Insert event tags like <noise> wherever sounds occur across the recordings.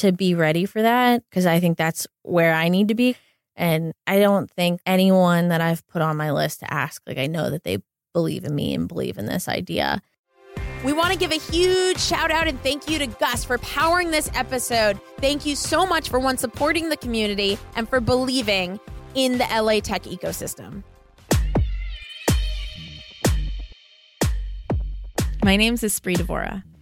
to be ready for that because I think that's where I need to be. And I don't think anyone that I've put on my list to ask, like, I know that they believe in me and believe in this idea. We want to give a huge shout out and thank you to Gust for powering this episode. Thank you so much for one supporting the community and for believing in the LA tech ecosystem. My name is Espree Devora,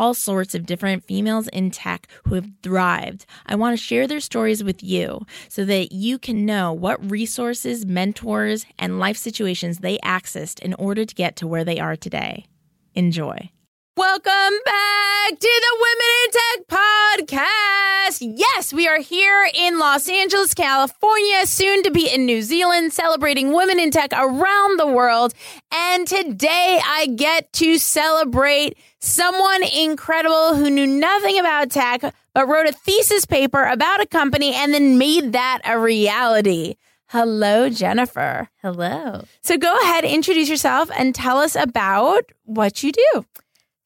all sorts of different females in tech who have thrived. I want to share their stories with you so that you can know what resources, mentors, and life situations they accessed in order to get to where they are today. Enjoy. Welcome back to the Women in Tech podcast. Yes, we are here in Los Angeles, California, soon to be in New Zealand, celebrating women in tech around the world. And today I get to celebrate someone incredible who knew nothing about tech, but wrote a thesis paper about a company and then made that a reality. Hello, Jennifer. Hello. So go ahead, introduce yourself and tell us about what you do.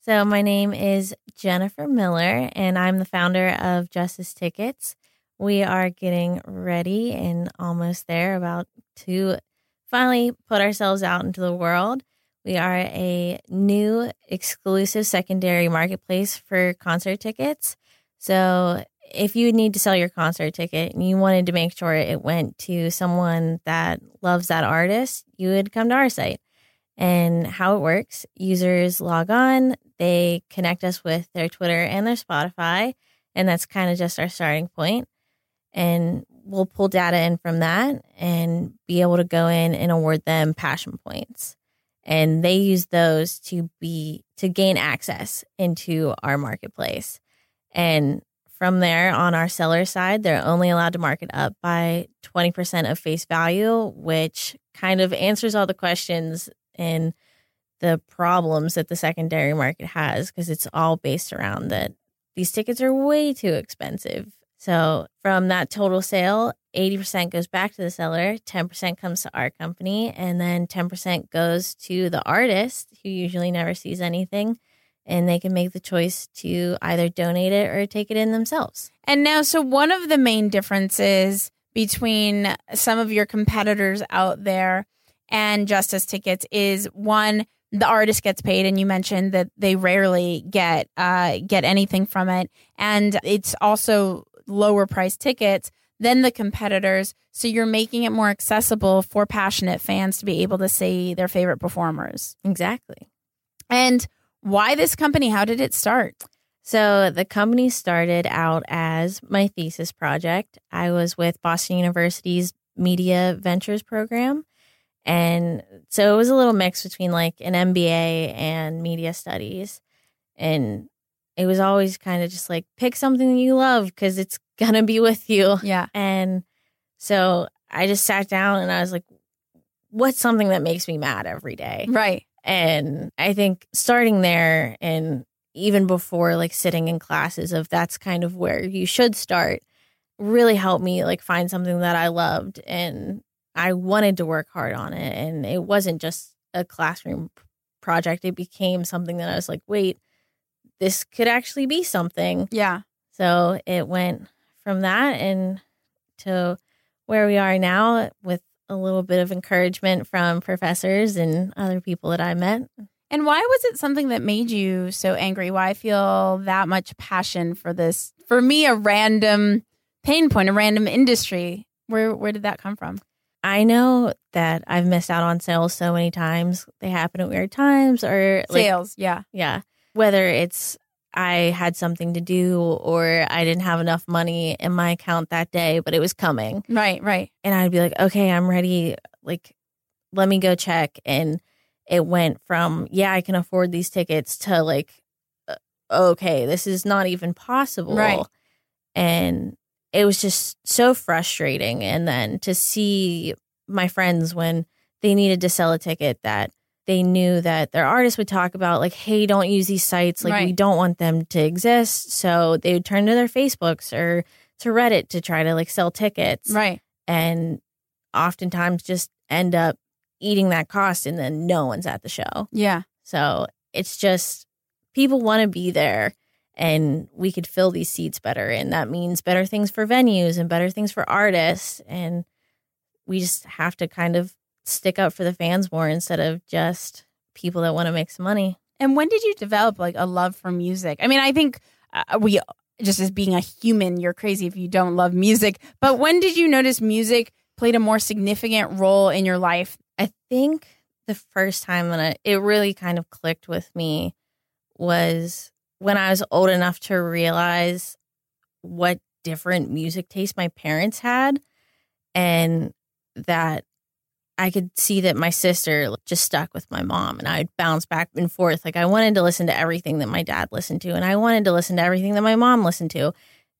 So, my name is Jennifer Miller, and I'm the founder of Justice Tickets. We are getting ready and almost there, about to finally put ourselves out into the world. We are a new exclusive secondary marketplace for concert tickets. So if you need to sell your concert ticket and you wanted to make sure it went to someone that loves that artist, you would come to our site. And how it works users log on, they connect us with their Twitter and their Spotify. And that's kind of just our starting point. And we'll pull data in from that and be able to go in and award them passion points and they use those to be to gain access into our marketplace and from there on our seller side they're only allowed to market up by 20% of face value which kind of answers all the questions and the problems that the secondary market has because it's all based around that these tickets are way too expensive so from that total sale 80% goes back to the seller, 10% comes to our company, and then 10% goes to the artist who usually never sees anything. And they can make the choice to either donate it or take it in themselves. And now, so one of the main differences between some of your competitors out there and Justice Tickets is one, the artist gets paid, and you mentioned that they rarely get uh, get anything from it, and it's also lower price tickets than the competitors. So you're making it more accessible for passionate fans to be able to see their favorite performers. Exactly. And why this company? How did it start? So the company started out as my thesis project. I was with Boston University's Media Ventures program. And so it was a little mix between like an MBA and media studies. And it was always kind of just like pick something you love because it's <laughs> gonna be with you. Yeah. And so I just sat down and I was like, what's something that makes me mad every day? Right. And I think starting there and even before like sitting in classes of that's kind of where you should start really helped me like find something that I loved and I wanted to work hard on it and it wasn't just a classroom project it became something that I was like wait this could actually be something Yeah. so it went from that and to where we are now with a little bit of encouragement from professors and other people that I met. And why was it something that made you so angry? Why feel that much passion for this? For me, a random pain point, a random industry. Where where did that come from? I know that I've missed out on sales so many times. They happen at weird times or like, Sales, yeah. yeah. Whether it's I had something to do or I didn't have enough money in my account that day, but it was coming. Right, right. And I'd be like, okay, I'm ready. Like, let me go check. And it went from, yeah, I can afford these tickets to like, okay, this is not even possible. Right. And it was just so frustrating. And then to see my friends when they needed to sell a ticket that they knew that their artists would talk about, like, hey, don't use these sites. Like, we don't want them to exist. So they would turn to their Facebooks or to Reddit to try to like sell tickets Right. and oftentimes just end up eating that cost and then no one's at the show. Yeah. So it's just people want to be there and we could fill these seats better. And that means better things for venues and better things for artists. And we just have to kind of stick up for the fans more instead of just people that want to make some money. And when did you develop like a love for music? I mean, I think uh, we just as being a human, you're crazy if you don't love music. But when did you notice music played a more significant role in your life? I think the first time when I, it really kind of clicked with me was when I was old enough to realize what different music taste my parents had and that I could see that my sister just stuck with my mom and I'd bounce back and forth. Like I wanted to listen to everything that my dad listened to and I wanted to listen to everything that my mom listened to.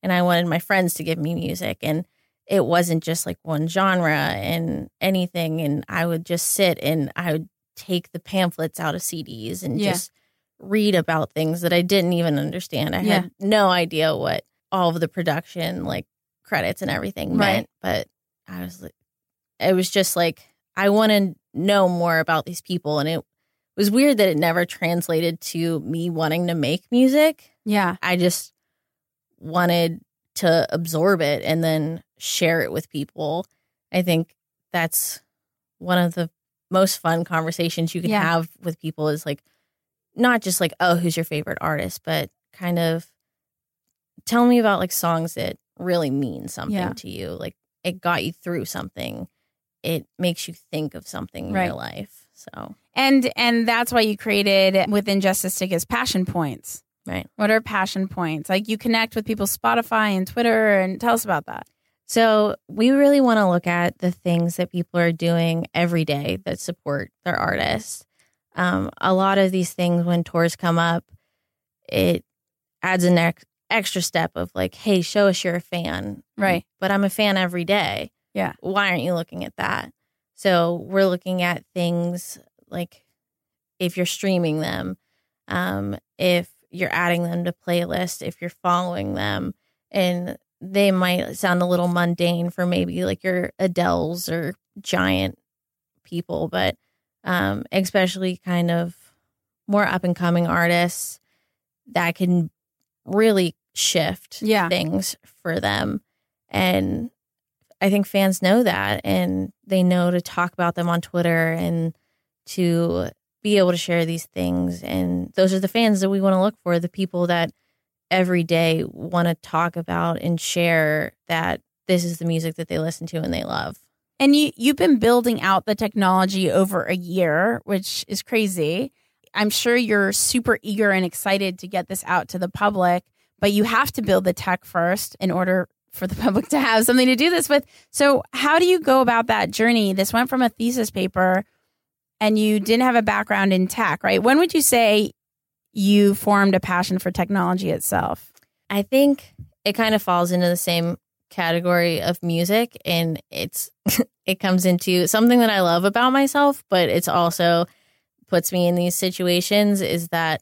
And I wanted my friends to give me music. And it wasn't just like one genre and anything. And I would just sit and I would take the pamphlets out of CDs and Yeah. just read about things that I didn't even understand. I Yeah. had no idea what all of the production, like credits and everything Right. meant. But I was like, it was just like, I want to know more about these people. And it was weird that it never translated to me wanting to make music. Yeah. I just wanted to absorb it and then share it with people. I think that's one of the most fun conversations you can Yeah. have with people is like not just like, oh, who's your favorite artist, but kind of tell me about like songs that really mean something Yeah. to you. Like it got you through something. It makes you think of something in Right. your life. So And and that's why you created within Justice Tickets passion points. Right. What are passion points? Like you connect with people Spotify and Twitter and tell us about that. So we really want to look at the things that people are doing every day that support their artists. Um, a lot of these things, when tours come up, it adds an ex- extra step of like, hey, show us you're a fan. Right. But I'm a fan every day. Yeah. Why aren't you looking at that? So we're looking at things like if you're streaming them, um, if you're adding them to playlists, if you're following them, and they might sound a little mundane for maybe like your Adele's or giant people, but um, especially kind of more up and coming artists that can really shift Yeah. things for them. And I think fans know that and they know to talk about them on Twitter and to be able to share these things. And those are the fans that we want to look for the people that every day want to talk about and share that this is the music that they listen to and they love. And you you've been building out the technology over a year, which is crazy. I'm sure you're super eager and excited to get this out to the public, but you have to build the tech first in order for the <laughs> public to have something to do this with. So, how do you go about that journey? This went from a thesis paper and you didn't have a background in tech, right? When would you say you formed a passion for technology itself? I think it kind of falls into the same category of music and it's <laughs> it comes into something that I love about myself, but it's also puts me in these situations is that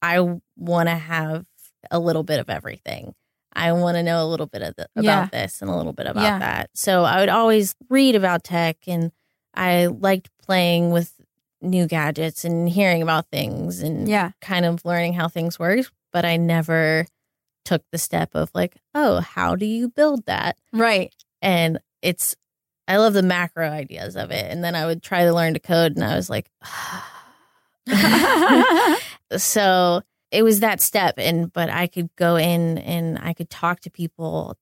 I want to have a little bit of everything. I want to know a little bit of the, about Yeah. this and a little bit about Yeah. that. So I would always read about tech and I liked playing with new gadgets and hearing about things and Yeah. kind of learning how things work, but I never took the step of like, oh, how do you build that? Right. And it's, I love the macro ideas of it. And then I would try to learn to code, and I was like, <laughs> <laughs> so it was that step. And, but I could go in and I could talk to people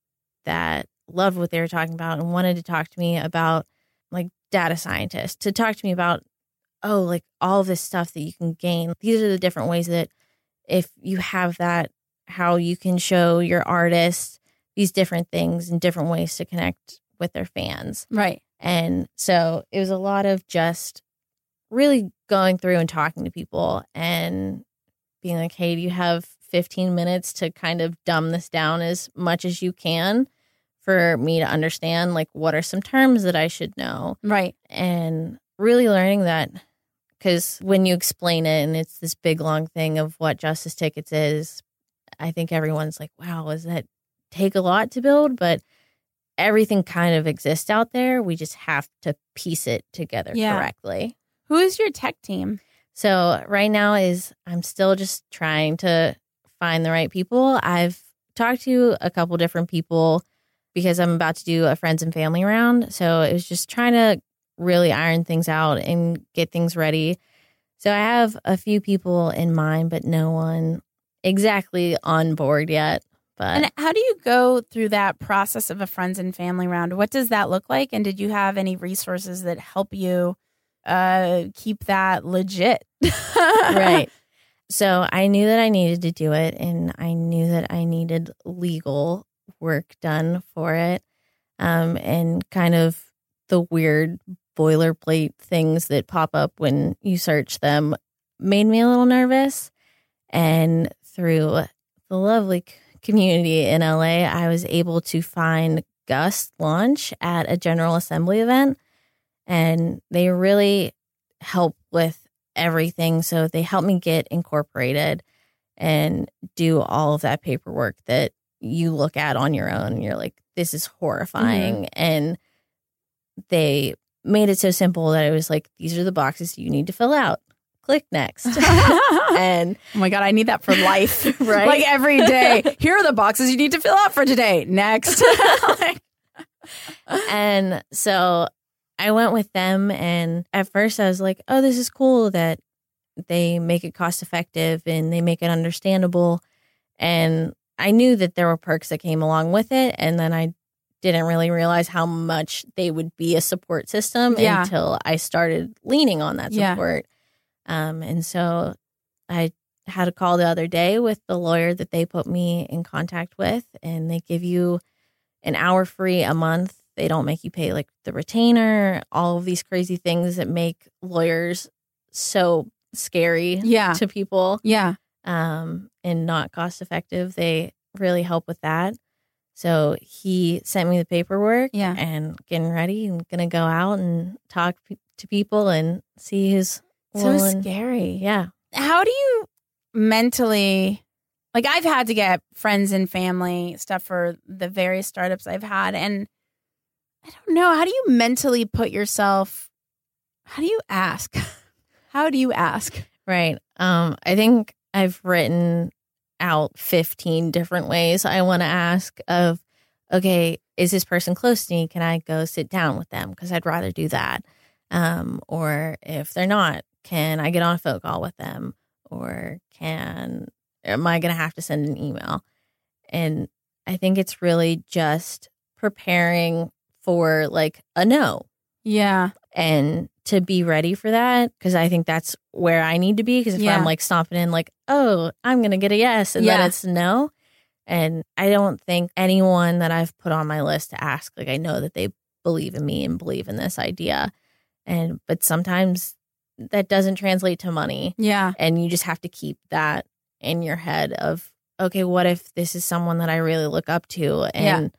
that loved what they were talking about and wanted to talk to me about like data scientists to talk to me about, oh, like all of this stuff that you can gain. These are the different ways that if you have that, how you can show your artists these different things and different ways to connect with their fans. Right. And so it was a lot of just really going through and talking to people and being like, hey, do you have 15 minutes to kind of dumb this down as much as you can for me to understand? Like, what are some terms that I should know? Right. And really learning that because when you explain it and it's this big long thing of what Justice Tickets is, I think everyone's like, wow, does that take a lot to build? But everything kind of exists out there. We just have to piece it together Yeah. correctly. Who is your tech team? So right now is I'm still just trying to find the right people. I've talked to a couple different people because I'm about to do a friends and family round. So it was just trying to really iron things out and get things ready. So I have a few people in mind, but no one exactly on board yet. But And how do you go through that process of a friends and family round? What does that look like? And did you have any resources that help you uh, keep that legit? <laughs> right. So I knew that I needed to do it, and I knew that I needed legal work done for it, um, and kind of the weird boilerplate things that pop up when you search them made me a little nervous. And through the lovely community in LA, I was able to find Gust Launch at a General Assembly event, and they really help with everything. So they helped me get incorporated and do all of that paperwork that you look at on your own. And you're like, this is horrifying. Mm-hmm. And they made it so simple that it was like, these are the boxes you need to fill out. Click next. <laughs> and Oh my God, I need that for life. <laughs> Right? Like every day. <laughs> Here are the boxes you need to fill out for today. Next. And so I went with them. And at first, I was like, oh, this is cool that they make it cost effective and they make it understandable. And I knew that there were perks that came along with it. And then I didn't really realize how much they would be a support system Yeah. until I started leaning on that Yeah. Um, and so I had a call the other day with the lawyer that they put me in contact with, and they give you an hour free a month. They don't make you pay like the retainer, all of these crazy things that make lawyers so scary yeah. to people Yeah. um, and not cost effective. They really help with that. So he sent me the paperwork Yeah. and getting ready and gonna go out and talk to people and see who's So scary. Yeah. How do you mentally like I've had to get friends and family stuff for the various startups I've had and I don't know, how do you mentally put yourself how do you ask? <laughs> How do you ask? Right. Um, I think I've written out 15 different ways I want to ask of, okay, is this person close to me? Can I go sit down with them? Because I'd rather do that. Um, or if they're not, can I get on a phone call with them? Or can, am I going to have to send an email? And I think it's really just preparing for like a no Yeah. and to be ready for that because I think that's where I need to be. Because if Yeah. I'm like stomping in, like, oh, I'm gonna get a yes, and Yeah. then it's no, and I don't think anyone that I've put on my list to ask, like, I know that they believe in me and believe in this idea, and but sometimes that doesn't translate to money, Yeah. and you just have to keep that in your head of, okay, what if this is someone that I really look up to and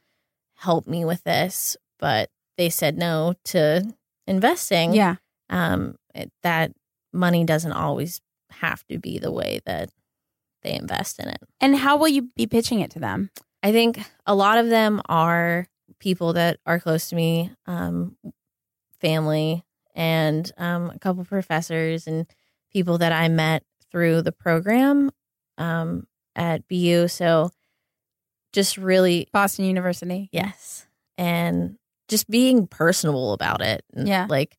help me with this, but they said no to investing Yeah. um, it, that money doesn't always have to be the way that they invest in it. And how will you be pitching it to them? I think a lot of them are people that are close to me, um, family, and um, a couple professors and people that I met through the program um, at BU. So just really, Boston University. yes. And just being personable about it. Yeah. Like,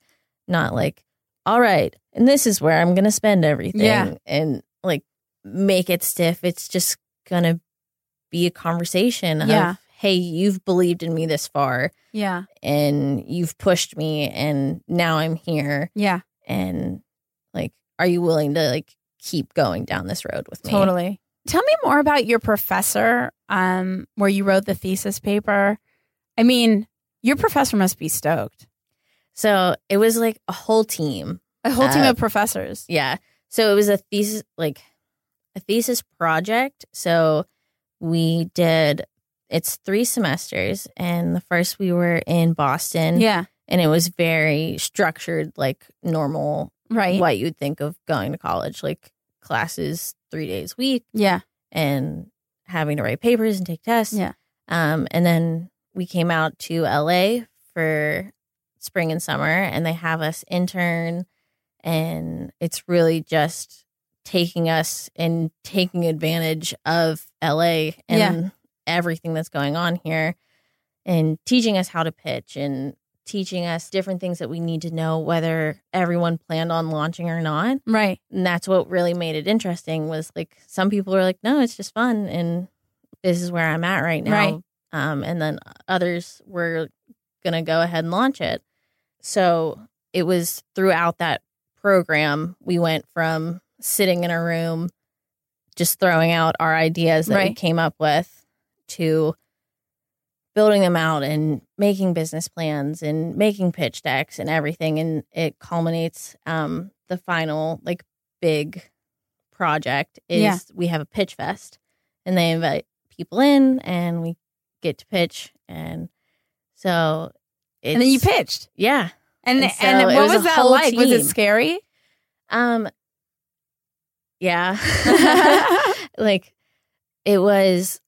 not like, all right, and this is where I'm going to spend everything. Yeah. And like make it stiff. It's just going to be a conversation Yeah. of, hey, you've believed in me this far Yeah. and you've pushed me and now I'm here Yeah. and like are you willing to like keep going down this road with me? Totally. Tell me more about your professor, um, where you wrote the thesis paper. I mean, your professor must be stoked. So it was like a whole team. A whole team Uh, of professors. Yeah. So it was a thesis like a thesis project. So we did it's three semesters and the first we were in Boston Yeah. and it was very structured like normal Right. what you'd think of going to college like classes 3 days a week Yeah. and having to write papers and take tests. Yeah. Um, and then we came out to LA for spring and summer, and they have us intern, and it's really just taking us and taking advantage of LA and Yeah. Everything that's going on here, and teaching us how to pitch and teaching us different things that we need to know whether everyone planned on launching or not Right. and that's what really made it interesting was like some people were like no it's just fun and this is where i'm at right now Right. um, and then others were gonna go ahead and launch it so it was throughout that program we went from sitting in a room just throwing out our ideas that we came up with to building them out and making business plans and making pitch decks and everything and it culminates um the final like big project is Yeah. we have a pitch fest and they invite people in and we get to pitch and so it's, and then you pitched. yeah And And so and what was was, that like? Was it scary? um yeah <laughs> <laughs> like it was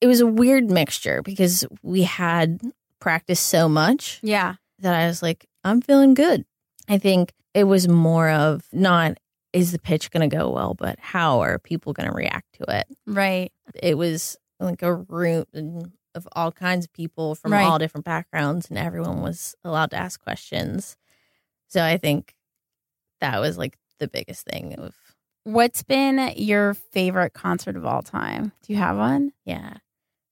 it was a weird mixture because we had practiced so much yeah. that I was like, I'm feeling good. I think it was more of not is the pitch going to go well, but how are people going to react to it? Right. It was like a room of all kinds of people from Right. all different backgrounds, and everyone was allowed to ask questions. So I think that was like the biggest thing of What's been your favorite concert of all time? Do you have one? Yeah.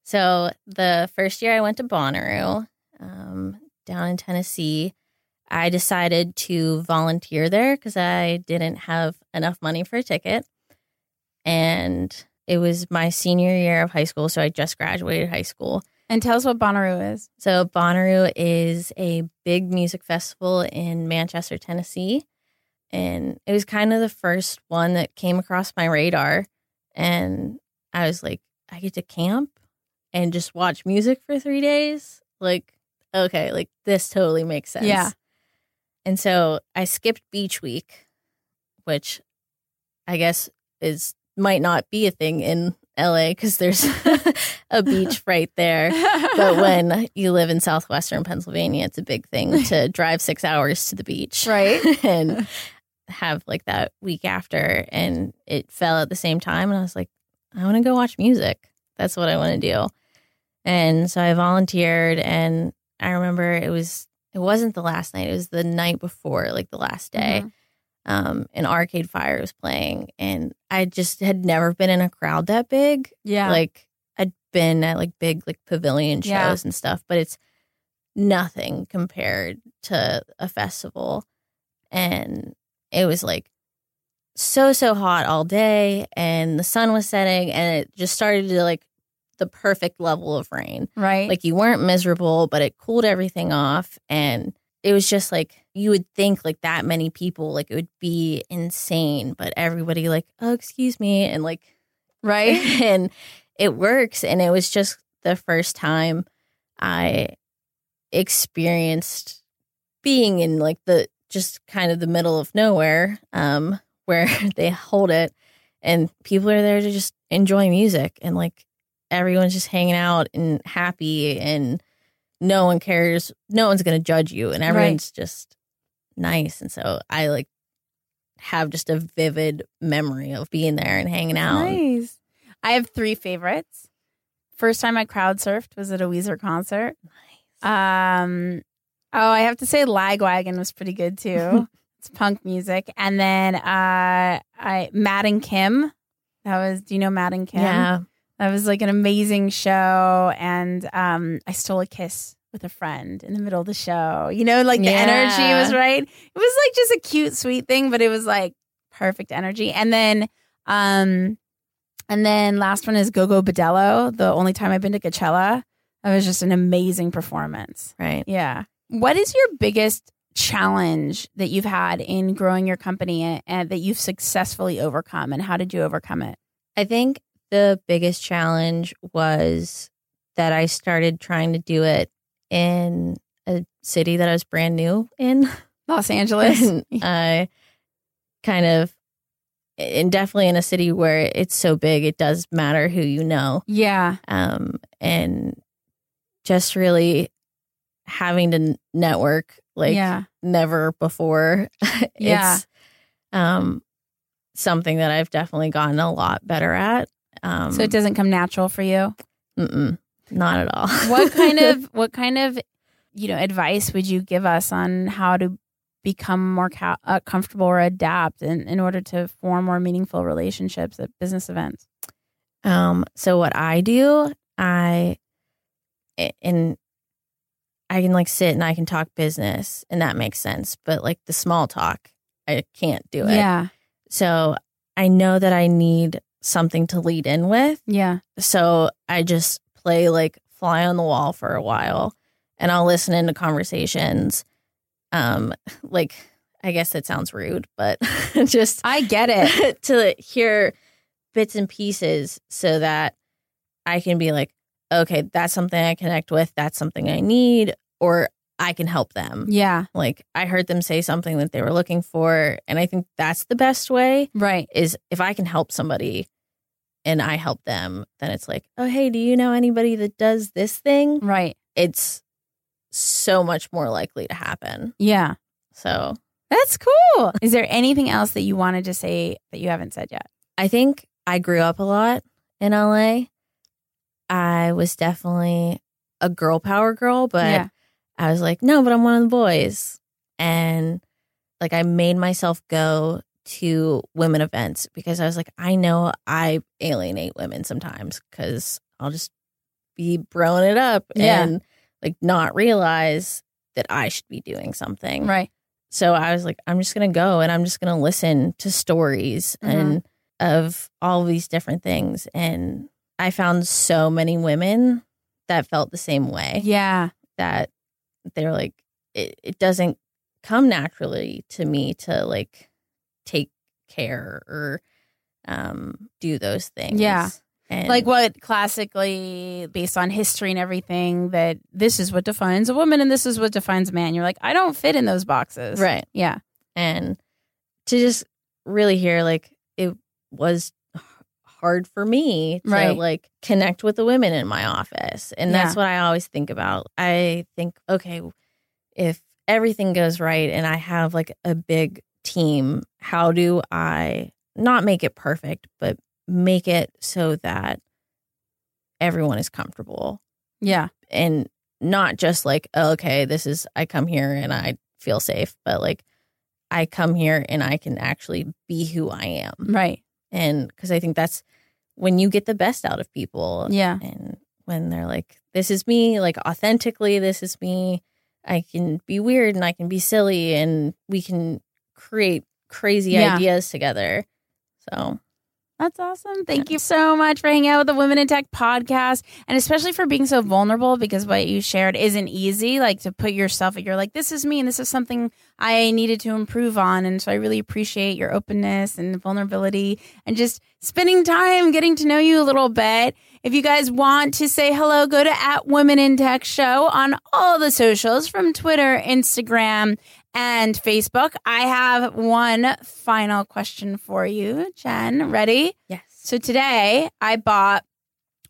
So the first year I went to Bonnaroo um, down in Tennessee, I decided to volunteer there because I didn't have enough money for a ticket. And it was my senior year of high school. So I just graduated high school. And tell us what Bonnaroo is. So Bonnaroo is a big music festival in Manchester, Tennessee. And it was kind of the first one that came across my radar. And I was like, I get to camp and just watch music for three days. Like, okay, like this totally makes sense. Yeah. And so I skipped beach week, which I guess is might not be a thing in LA because there's <laughs> a beach right there. But when <laughs> you live in southwestern Pennsylvania, it's a big thing <laughs> to drive six hours to the beach. right. and have like that week after. And it fell at the same time. And I was like, I want to go watch music. That's what I want to do. And so I volunteered. And I remember it was, it wasn't the last night, it was the night before, like the last day. Mhm. Um, and Arcade Fire was playing. And I just had never been in a crowd that big Yeah. like I'd been at like big like pavilion shows Yeah. and stuff, but it's nothing compared to a festival. And it was like so so hot all day and the sun was setting and it just started to like the perfect level of rain. right. Like you weren't miserable, but it cooled everything off and it was just like you would think like that many people like it would be insane, but everybody like, "Oh, excuse me." And like right. <laughs> and it works and it was just the first time i experienced being in like the just kind of the middle of nowhere um <laughs> where <laughs> they hold it and people are there to just enjoy music and like everyone's just hanging out and happy and no one cares no one's going to judge you and everyone's just nice and so i like have just a vivid memory of being there and hanging out Nice. I have three favorites. First time I crowd surfed was at a Weezer concert. Um, oh, I have to say Lagwagon was pretty good too. <laughs> it's punk music, and then uh, I Matt and Kim. That was. Do you know Matt and Kim? Yeah. That was like an amazing show. And um, I stole a kiss with a friend in the middle of the show. You know, like the Yeah. energy was right. It was like just a cute, sweet thing, but it was like perfect energy. And then, um, and then last one is Gogol Bordello. The only time I've been to Coachella, that was just an amazing performance. Right. Yeah. What is your biggest challenge that you've had in growing your company and, and that you've successfully overcome, and how did you overcome it? I think the biggest challenge was that I started trying to do it in a city that I was brand new in. <laughs> Los Angeles. and <laughs> I kind of, and definitely in a city where it's so big, it does matter who you know. yeah. Um, and just really having to network like yeah. never before. <laughs> Yeah. it's um, something that I've definitely gotten a lot better at. Um, So it doesn't come natural for you. mm-mm, not at all. <laughs> What kind of what kind of you know advice would you give us on how to become more co- uh, comfortable or adapt in, in order to form more meaningful relationships at business events? Um, so what I do, I and I can like sit and I can talk business and that makes sense. But like the small talk, I can't do it. Yeah. So I know that I need something to lead in with. Yeah. So I just play like fly on the wall for a while and I'll listen into conversations. Um, like I guess that sounds rude, but <laughs> just I get it. <laughs> to hear bits and pieces so that I can be like, okay, that's something I connect with, that's something I need, or I can help them. Yeah. Like I heard them say something that they were looking for. And I think that's the best way Right. is if I can help somebody and I help them, then it's like, oh, hey, do you know anybody that does this thing? Right. It's so much more likely to happen. Yeah. So That's cool. Is there anything else that you wanted to say that you haven't said yet? I think I grew up a lot in LA. I was definitely a girl power girl, but yeah. I was like, no, but I'm one of the boys. And like I made myself go to women events because I was like, I know I alienate women sometimes because I'll just be broing it up Yeah. and like not realize that I should be doing something. Right. So I was like, I'm just gonna go and I'm just gonna listen to stories Mhm. and of all these different things. And I found so many women that felt the same way. Yeah. That they're like, it, it doesn't come naturally to me to like take care or um do those things. Yeah. And Like what classically, based on history and everything, that this is what defines a woman and this is what defines a man. You're like, I don't fit in those boxes. right. Yeah. and to just really hear like it was hard for me to Right. like connect with the women in my office and that's what i always think about i think okay if everything goes right and i have like a big team how do i not make it perfect but make it so that everyone is comfortable Yeah. and not just like oh, okay this is i come here and i feel safe but like i come here and i can actually be who i am Right. And because i think that's when you get the best out of people Yeah. and when they're like this is me like authentically this is me i can be weird and i can be silly and we can create crazy Yeah. ideas together so That's awesome. Thank you so much for hanging out with the Women in Tech podcast and especially for being so vulnerable because what you shared isn't easy. Like to put yourself, you're like, this is me and this is something I needed to improve on. And so I really appreciate your openness and vulnerability and just spending time getting to know you a little bit. If you guys want to say hello, go to at Women in Tech Show on all the socials from Twitter, Instagram, and Facebook. I have one final question for you, Jen. Ready? yes So today I bought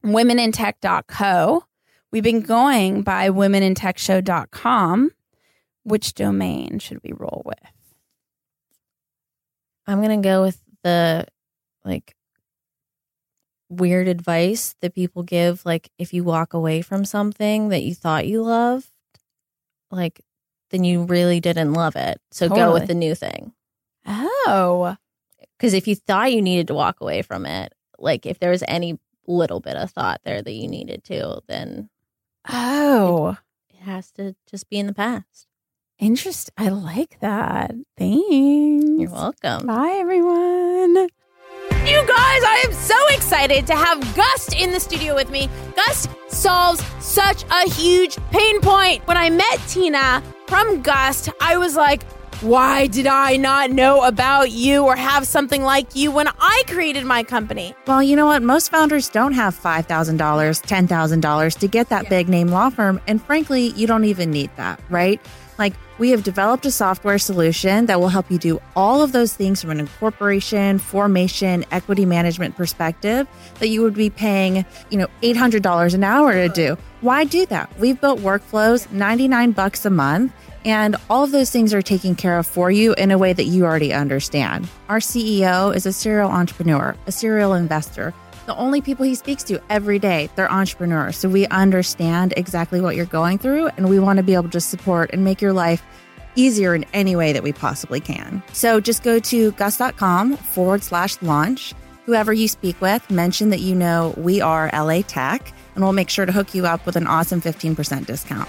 womenintech.co. We've been going by womenintechshow.com. Which domain should we roll with? i'm gonna go with the like weird advice that people give like if you walk away from something that you thought you loved like then you really didn't love it so go with the new thing Oh, because if you thought you needed to walk away from it like if there was any little bit of thought there that you needed to, then Oh, it has to just be in the past. interesting. I like that. Thanks. You're welcome. Bye, everyone. You guys, I am so excited to have Gust in the studio with me. Gust solves such a huge pain point. When I met Tina from Gust, I was like, why did I not know about you or have something like you when I created my company? Well, you know what? Most founders don't have $5,000, $10,000 to get that big name law firm. And frankly, you don't even need that, right? Like, we have developed a software solution that will help you do all of those things from an incorporation, formation, equity management perspective that you would be paying, you know, $800 an hour to do. Why do that? We've built workflows, 99 bucks a month, and all of those things are taken care of for you in a way that you already understand. Our CEO is a serial entrepreneur, a serial investor. The only people he speaks to every day, they're entrepreneurs. So we understand exactly what you're going through and we want to be able to support and make your life easier in any way that we possibly can. So just go to gust.com forward slash launch. Whoever you speak with, mention that you know we are LA Tech and we'll make sure to hook you up with an awesome 15% discount.